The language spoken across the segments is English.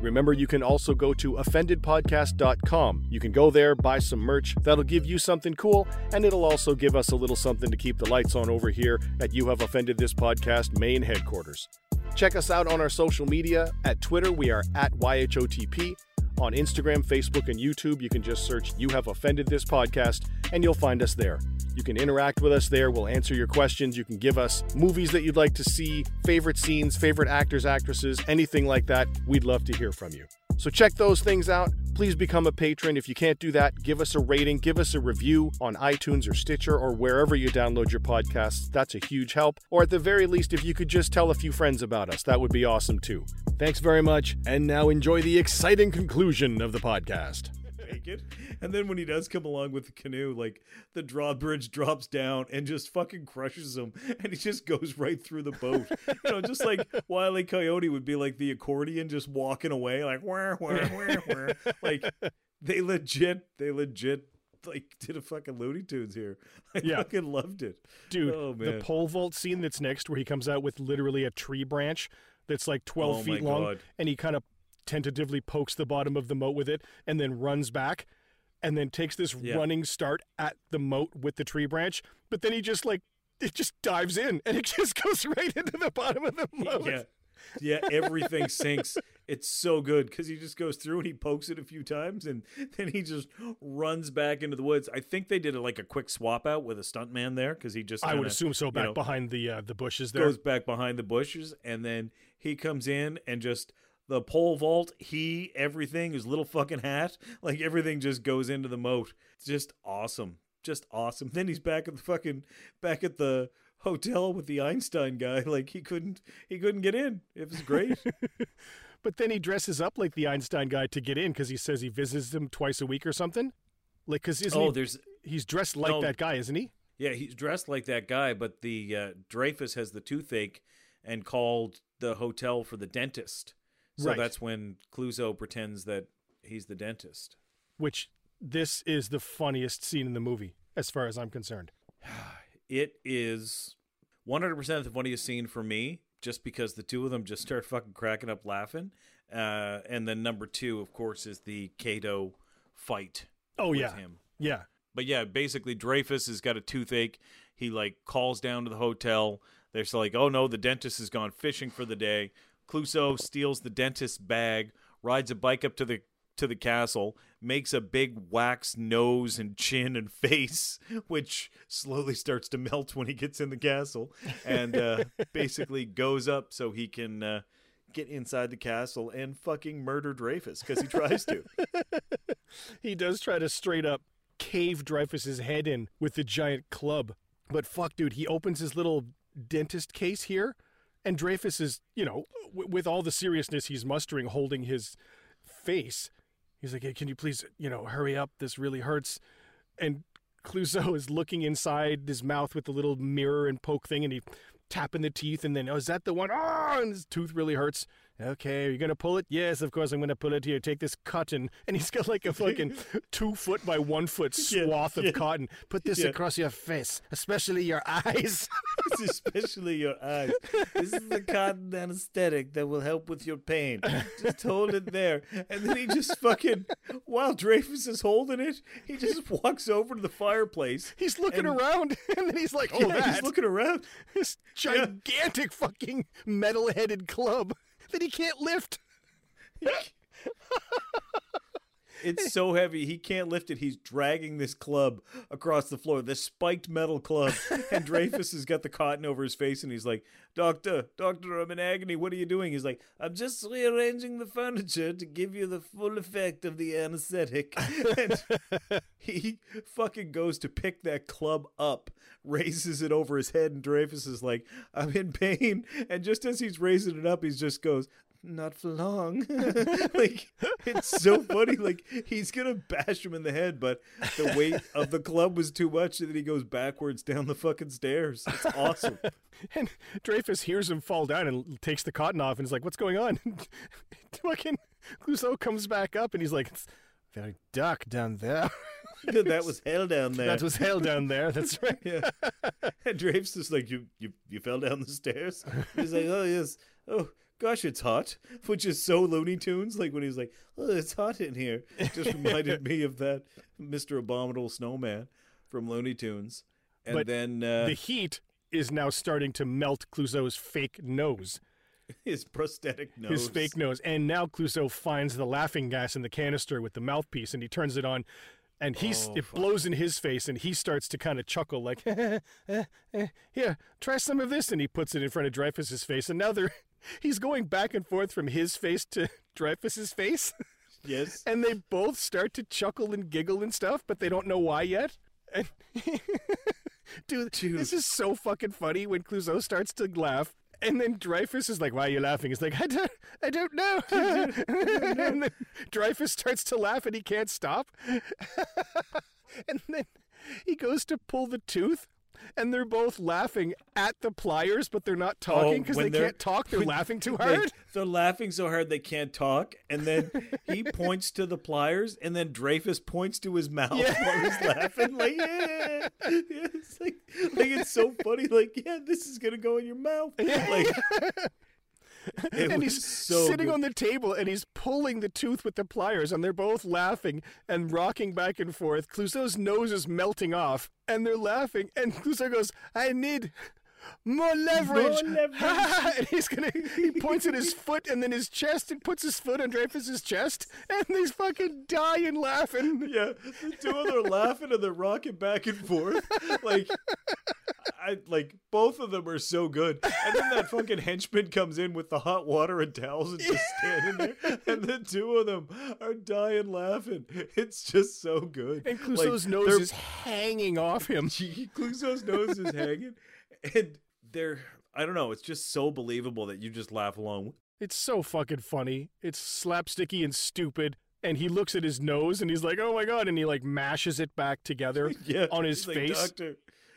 Remember, you can also go to offendedpodcast.com. You can go there, buy some merch. That'll give you something cool, and it'll also give us a little something to keep the lights on over here at You Have Offended This Podcast main headquarters. Check us out on our social media. At Twitter, we are at YHOTP. On Instagram, Facebook, and YouTube, you can just search You Have Offended This Podcast, and you'll find us there. You can interact with us there. We'll answer your questions. You can give us movies that you'd like to see, favorite scenes, favorite actors, actresses, anything like that. We'd love to hear from you. So check those things out. Please become a patron. If you can't do that, give us a rating, give us a review on iTunes or Stitcher or wherever you download your podcasts. That's a huge help. Or at the very least, if you could just tell a few friends about us, that would be awesome too. Thanks very much. And now enjoy the exciting conclusion of the podcast. It. And then when he does come along with the canoe, like the drawbridge drops down and just fucking crushes him, and he just goes right through the boat. you know, just like Wile E. Coyote would be like the accordion, just walking away, like where, where, where, where. Like they legit, they legit. Like did a fucking Looney Tunes here. I Yeah. fucking loved it, Dude, Oh, the pole vault scene that's next, where he comes out with literally a tree branch that's like 12 Oh, feet long, God. and he kind of tentatively pokes the bottom of the moat with it and then runs back and then takes this Yeah. running start at the moat with the tree branch. But then he just like, it just dives in and it just goes right into the bottom of the moat. Yeah. Yeah, everything sinks. It's so good because he just goes through and he pokes it a few times and then he just runs back into the woods. I think they did a, like a quick swap out with a stuntman there because he just I would assume so back know, behind the uh, the bushes there. goes back behind the bushes and then he comes in and just the pole vault, he everything, his little fucking hat, like everything just goes into the moat. It's just awesome. Just awesome. Then he's back at the fucking back at the hotel with the Einstein guy. Like he couldn't he couldn't get in. It was great. But then he dresses up like the Einstein guy to get in because he says he visits him twice a week or something. Like, because isn't oh, he, there's he's dressed like No. that guy, isn't he? yeah, he's dressed like that guy, but the uh, Dreyfus has the toothache and called the hotel for the dentist. So Right. that's when Clouseau pretends that he's the dentist. Which this is the funniest scene in the movie, as far as I'm concerned. It is 100% the funniest scene for me, just because the two of them just start fucking cracking up laughing. Uh, and then number two, of course, is the Cato fight. Oh with yeah, him. yeah. But yeah, basically Dreyfus has got a toothache. He like calls down to the hotel. They're like, "Oh no, the dentist has gone fishing for the day." Clouseau steals the dentist's bag, rides a bike up to the to the castle, makes a big wax nose and chin and face, which slowly starts to melt when he gets in the castle, and uh, basically goes up so he can uh, get inside the castle and fucking murder Dreyfus because he tries to. He does try to straight up cave Dreyfus's head in with the giant club. But fuck, dude, he opens his little dentist case here, and Dreyfus is, you know, w- with all the seriousness he's mustering, holding his face. He's like, hey, can you please, you know, hurry up? This really hurts. And Clouseau is looking inside his mouth with the little mirror and poke thing, and he tapping the teeth, and then, oh, is that the one? Oh, and his tooth really hurts. Okay, are you gonna pull it? Yes, of course I'm gonna pull it here. Take this cotton, and he's got like a fucking two foot by one foot Yeah, swath of yeah. cotton. Put this Yeah. across your face, especially your eyes. especially your eyes. This is the cotton anesthetic that will help with your pain. Just hold it there. And then he just fucking, while Dreyfus is holding it, he just walks over to the fireplace. he's looking And- around, and then he's like, "Oh, yeah, he's looking around. this gigantic fucking metal-headed club that he can't lift." It's so heavy he can't lift it. He's dragging this club across the floor, this spiked metal club. And Dreyfus has got the cotton over his face, and he's like, "Doctor, doctor, I'm in agony. What are you doing?" He's like, "I'm just rearranging the furniture to give you the full effect of the anesthetic." And he fucking goes to pick that club up, raises it over his head, and Dreyfus is like, "I'm in pain." And just as he's raising it up, he just goes, not for long. like it's so funny. Like he's gonna bash him in the head, but the weight of the club was too much, and then he goes backwards down the fucking stairs. It's awesome. And Dreyfus hears him fall down and takes the cotton off and is like, "What's going on?" Fucking Clouseau comes back up and he's like, "It's very dark down there." that was hell down there. that was hell down there. That's right. yeah. And Dreyfus is like, you, you, you fell down the stairs. He's like, oh yes, oh gosh, it's hot, which is so Looney Tunes. Like when he's like, oh, it's hot in here. It just reminded me of that Mr. Abominable Snowman from Looney Tunes. And But then uh, The heat is now starting to melt Clouseau's fake nose. his prosthetic nose. his fake nose. And now Clouseau finds the laughing gas in the canister with the mouthpiece, and he turns it on, and he's Oh, it fuck. blows in his face, and he starts to kind of chuckle like, eh, eh, eh, "Here, try some of this," and he puts it in front of Dreyfus's face, and now they're he's going back and forth from his face to Dreyfus's face, Yes. and they both start to chuckle and giggle and stuff, but they don't know why yet. And dude, Dude. this is so fucking funny when Clouseau starts to laugh. And then Dreyfus is like, "Why are you laughing?" He's like, "I don't, I don't know." and then Dreyfus starts to laugh, and he can't stop. and then he goes to pull the tooth, and they're both laughing at the pliers, but they're not oh, talking because Oh, they can't talk. They're laughing too hard. They're laughing so hard they can't talk, and then he points to the pliers, and then Dreyfus points to his mouth Yeah. while he's laughing. Like, yeah, yeah it's like, like it's so funny. Like, yeah, this is gonna go in your mouth. Like, and he's so sitting good. on the table and he's pulling the tooth with the pliers and they're both laughing and rocking back and forth. Clouseau's nose is melting off and they're laughing and Clouseau goes, I need more leverage. More leverage. and he's gonna he points at his foot and then his chest and puts his foot on Dreyfus's chest and he's fucking dying laughing. Yeah, the two of them are laughing and they're rocking back and forth. Like, I like both of them are so good. And then that fucking henchman comes in with the hot water and towels and just standing there, and the two of them are dying laughing. It's just so good. And Like, nose is hanging off him. Clouseau's nose is hanging, and they're I don't know. It's just so believable that you just laugh along. It's so fucking funny. It's slapsticky and stupid. And he looks at his nose and he's like, "Oh my god!" And he like mashes it back together Yeah, on his he's like, face. Doctor,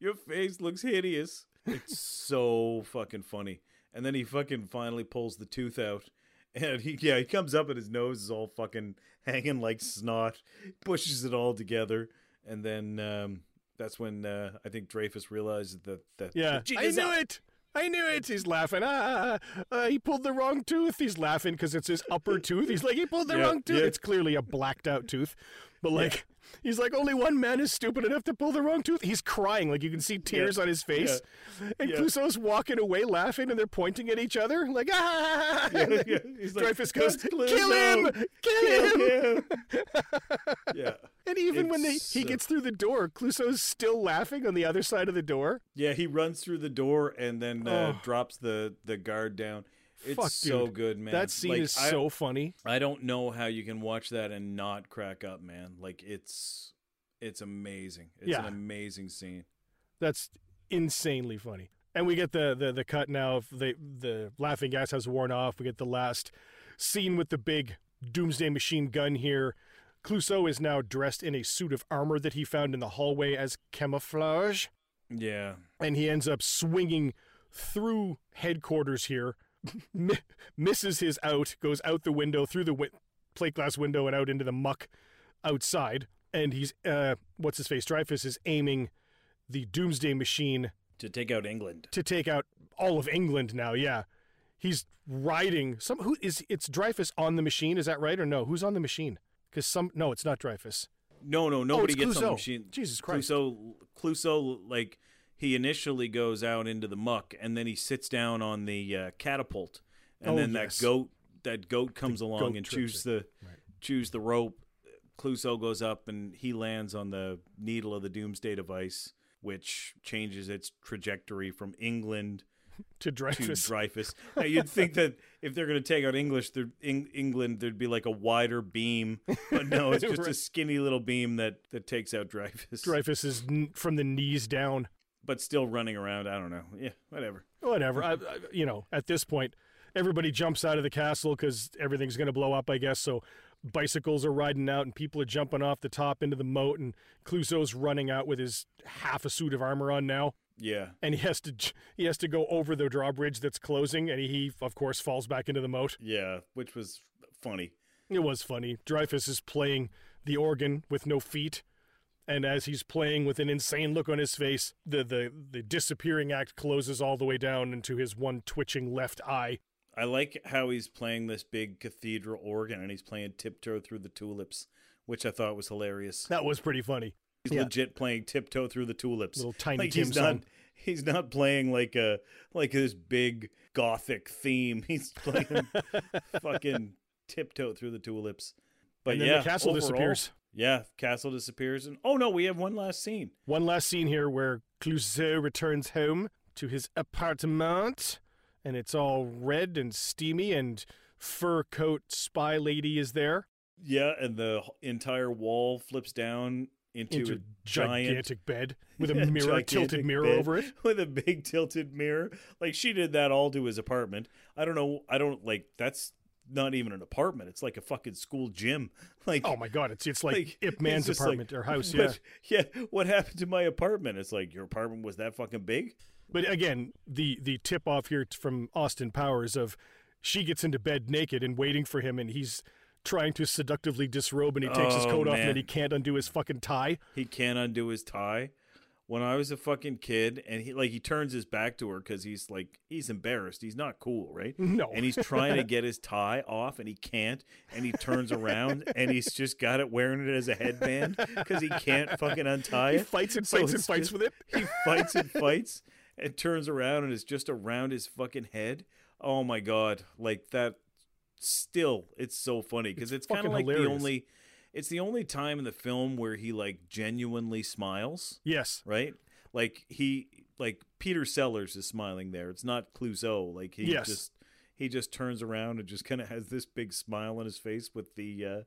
your face looks hideous. It's so fucking funny. And then he fucking finally pulls the tooth out. And he yeah, he comes up and his nose is all fucking hanging like snot. Pushes it all together. And then um that's when uh, I think Dreyfus realizes that that Yeah, I knew up. it. I knew it. He's laughing. Ah, uh, he pulled the wrong tooth. He's laughing because it's his upper tooth. He's like, he pulled the Yeah, wrong tooth. yeah. It's clearly a blacked out tooth, but like, he's like, only one man is stupid enough to pull the wrong tooth. He's crying, like you can see tears on his face. Yeah. And Yeah. Clouseau's walking away laughing, and they're pointing at each other like, ah. And yeah. He's like, Dreyfus goes, "That's kill him, Clouseau. kill him. yeah. And even when they, he gets through the door, Clouseau's still laughing on the other side of the door. Yeah, he runs through the door and then uh, Oh. drops the the guard down. It's Fuck, so dude. good, man. That scene Like, is I- so funny. I don't know how you can watch that and not crack up, man. Like it's it's amazing. It's Yeah. an amazing scene. That's insanely funny. And we get the the, the cut now of the the laughing gas has worn off. We get the last scene with the big doomsday machine gun here. Clouseau is now dressed in a suit of armor that he found in the hallway as camouflage, Yeah. and he ends up swinging through headquarters here, mi- misses his out, goes out the window through the wi- plate glass window and out into the muck outside. And he's uh, what's his face? Dreyfus is aiming the doomsday machine To take out England. to take out all of England now. Yeah, he's riding some. Who is? It's Dreyfus on the machine. Is that right or no? Who's on the machine? Because some. No, it's not Dreyfus. No, no, nobody it's gets on the machine. Jesus Christ. Clouseau, Clouseau, like he initially goes out into the muck and then he sits down on the uh, catapult, and Oh, then yes. that goat, that goat comes The along goat and chews the chews the rope. Clouseau goes up and he lands on the needle of the doomsday device, which changes its trajectory from England to to Dreyfus. Dreyfus. Now, you'd think that if they're going to take out English, there- Eng- England, there'd be like a wider beam, but no, it's just a skinny little beam that that takes out Dreyfus. Dreyfus is n- from the knees down. But still running around. I don't know. Yeah, whatever. Whatever. I, I, you know, at this point, everybody jumps out of the castle because everything's going to blow up, I guess. So bicycles are riding out and people are jumping off the top into the moat. And Clouseau's running out with his half a suit of armor on now. Yeah, And he has to he has to go over the drawbridge that's closing, and he of course falls back into the moat. yeah, which was funny. It was funny. Dreyfus is playing the organ with no feet, and as he's playing with an insane look on his face, the the the disappearing act closes all the way down into his one twitching left eye. I like how he's playing this big cathedral organ and he's playing tiptoe through the tulips, which I thought was hilarious. That was pretty funny. He's Yeah. legit playing tiptoe through the tulips. Little Tiny like Tim he's song. not he's not playing like a like this big gothic theme. He's playing fucking tiptoe through the tulips. But and then yeah, the castle overall- disappears. Yeah, castle disappears and oh no, we have one last scene. One last scene here where Clouseau returns home to his appartement, and it's all red and steamy, and fur coat spy lady is there Yeah, and the entire wall flips down into, into a a giant gigantic bed with a mirror, gigantic tilted mirror over it. with a big tilted mirror. Like she did that all to his apartment. I don't know. I don't like that's not even an apartment. It's like a fucking school gym. Like Oh my god, it's it's like, like, Ip Man's just like, apartment or house, yeah. Yeah. What happened to my apartment? It's like your apartment was that fucking big. But again, the the tip off here from Austin Powers of she gets into bed naked and waiting for him, and he's trying to seductively disrobe, and he takes his Oh, coat off, and he can't undo his fucking tie. He can't undo his tie. When I was a fucking kid, and he like he turns his back to her because he's like he's embarrassed. He's not cool, right? No. And he's trying to get his tie off, and he can't. And he turns around, and he's just got it wearing it as a headband because he can't fucking untie it. He fights and So fights and fights just- with it. He fights and fights, and turns around, and it's just around his fucking head. Oh my god! Like that. Still, it's so funny because it's, kind of like the only. It's the only time in the film where he like genuinely smiles Yes, right? Like he like Peter Sellers is smiling there. It's not Clouseau. Like he Yes. just he just turns around and just kind of has this big smile on his face with the uh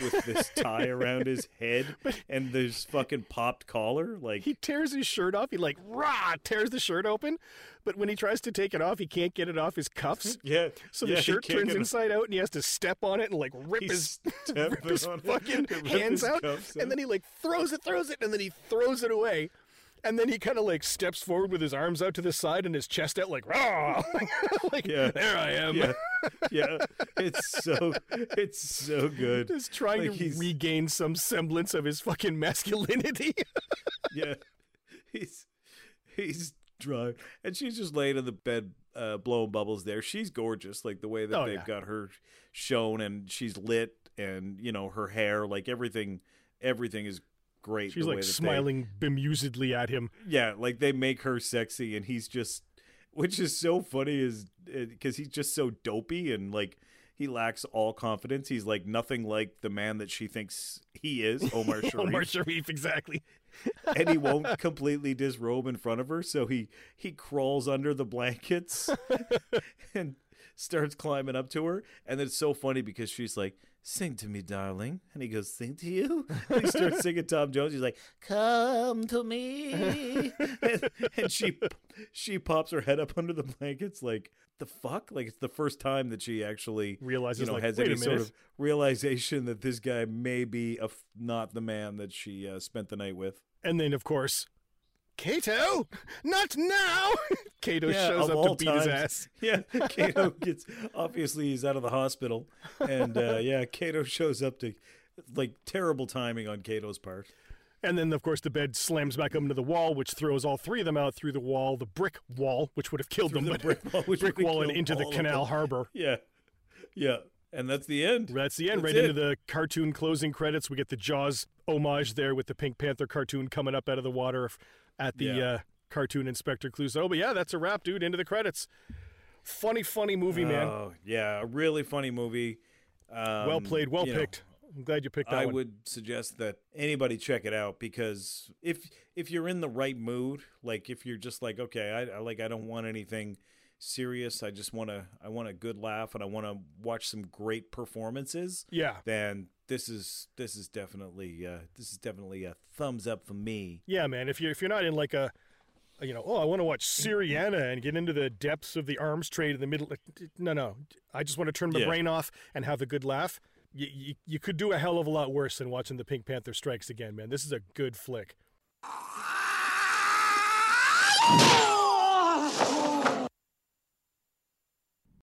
with this tie around his head and this fucking popped collar like he tears his shirt off. He like rah tears the shirt open, but when he tries to take it off, he can't get it off his cuffs. yeah So yeah, the shirt turns inside out, and he has to step on it and like rip his rip his fucking rip hands his out, and then he like throws it, throws it, and then he throws it away. And then he kind of like steps forward with his arms out to the side and his chest out, like, rah! like, Yeah. there I am. yeah yeah it's so it's so good Just trying Like to he's- regain some semblance of his fucking masculinity. yeah, he's he's drunk, and she's just laying in the bed, uh, blowing bubbles. There, she's gorgeous, like the way that Oh, they've yeah. got her shown, and she's lit, and you know her hair, like everything, everything is great. She's the way like that they- smiling bemusedly at him. yeah, like they make her sexy, and he's just, which is so funny, is eh, because he's just so dopey and like. He lacks all confidence. He's like nothing like the man that she thinks he is, Omar Sharif Omar Sharif, exactly. and he won't completely disrobe in front of her, so he he crawls under the blankets and starts climbing up to her. And it's so funny because she's like, "Sing to me, darling," and he goes, "Sing to you." And he starts singing Tom Jones. He's like, "Come to me," and, and she she pops her head up under the blankets like. The fuck! Like it's the first time that she actually Realizes, you know, like, has any sort of realization that this guy may be a f- not the man that she uh, spent the night with. And then, of course, Cato, not now. Cato Yeah, shows up to beat his ass. Yeah, Cato gets obviously he's out of the hospital, and uh, yeah, Cato shows up to like terrible timing on Cato's part. And then, of course, the bed slams back up into the wall, which throws all three of them out through the wall, the brick wall, which would have killed Through them, the but brick wall, which brick wall and into the canal harbor. Yeah, yeah, and that's the end. That's the end. That's right it. into the cartoon closing credits. We get the Jaws homage there with the Pink Panther cartoon coming up out of the water at the Yeah. uh, cartoon Inspector Clouseau. But yeah, that's a wrap, dude. Into the credits. Funny, funny movie, man. Oh yeah, a really funny movie. Um, well played, well you know, picked. I'm glad you picked that I one. would suggest that anybody check it out because if if you're in the right mood, like if you're just like okay, I, I like I don't want anything serious. I just want to I want a good laugh and I want to watch some great performances. Yeah. Then this is this is definitely uh, this is definitely a thumbs up for me. Yeah, man. If you're if you're not in like a, a, you know, oh, I want to watch Syriana and get into the depths of the arms trade in the middle. No, no. I just want to turn my Yeah. brain off and have a good laugh. You, you, you could do a hell of a lot worse than watching the Pink Panther Strikes Again, man. This is a good flick.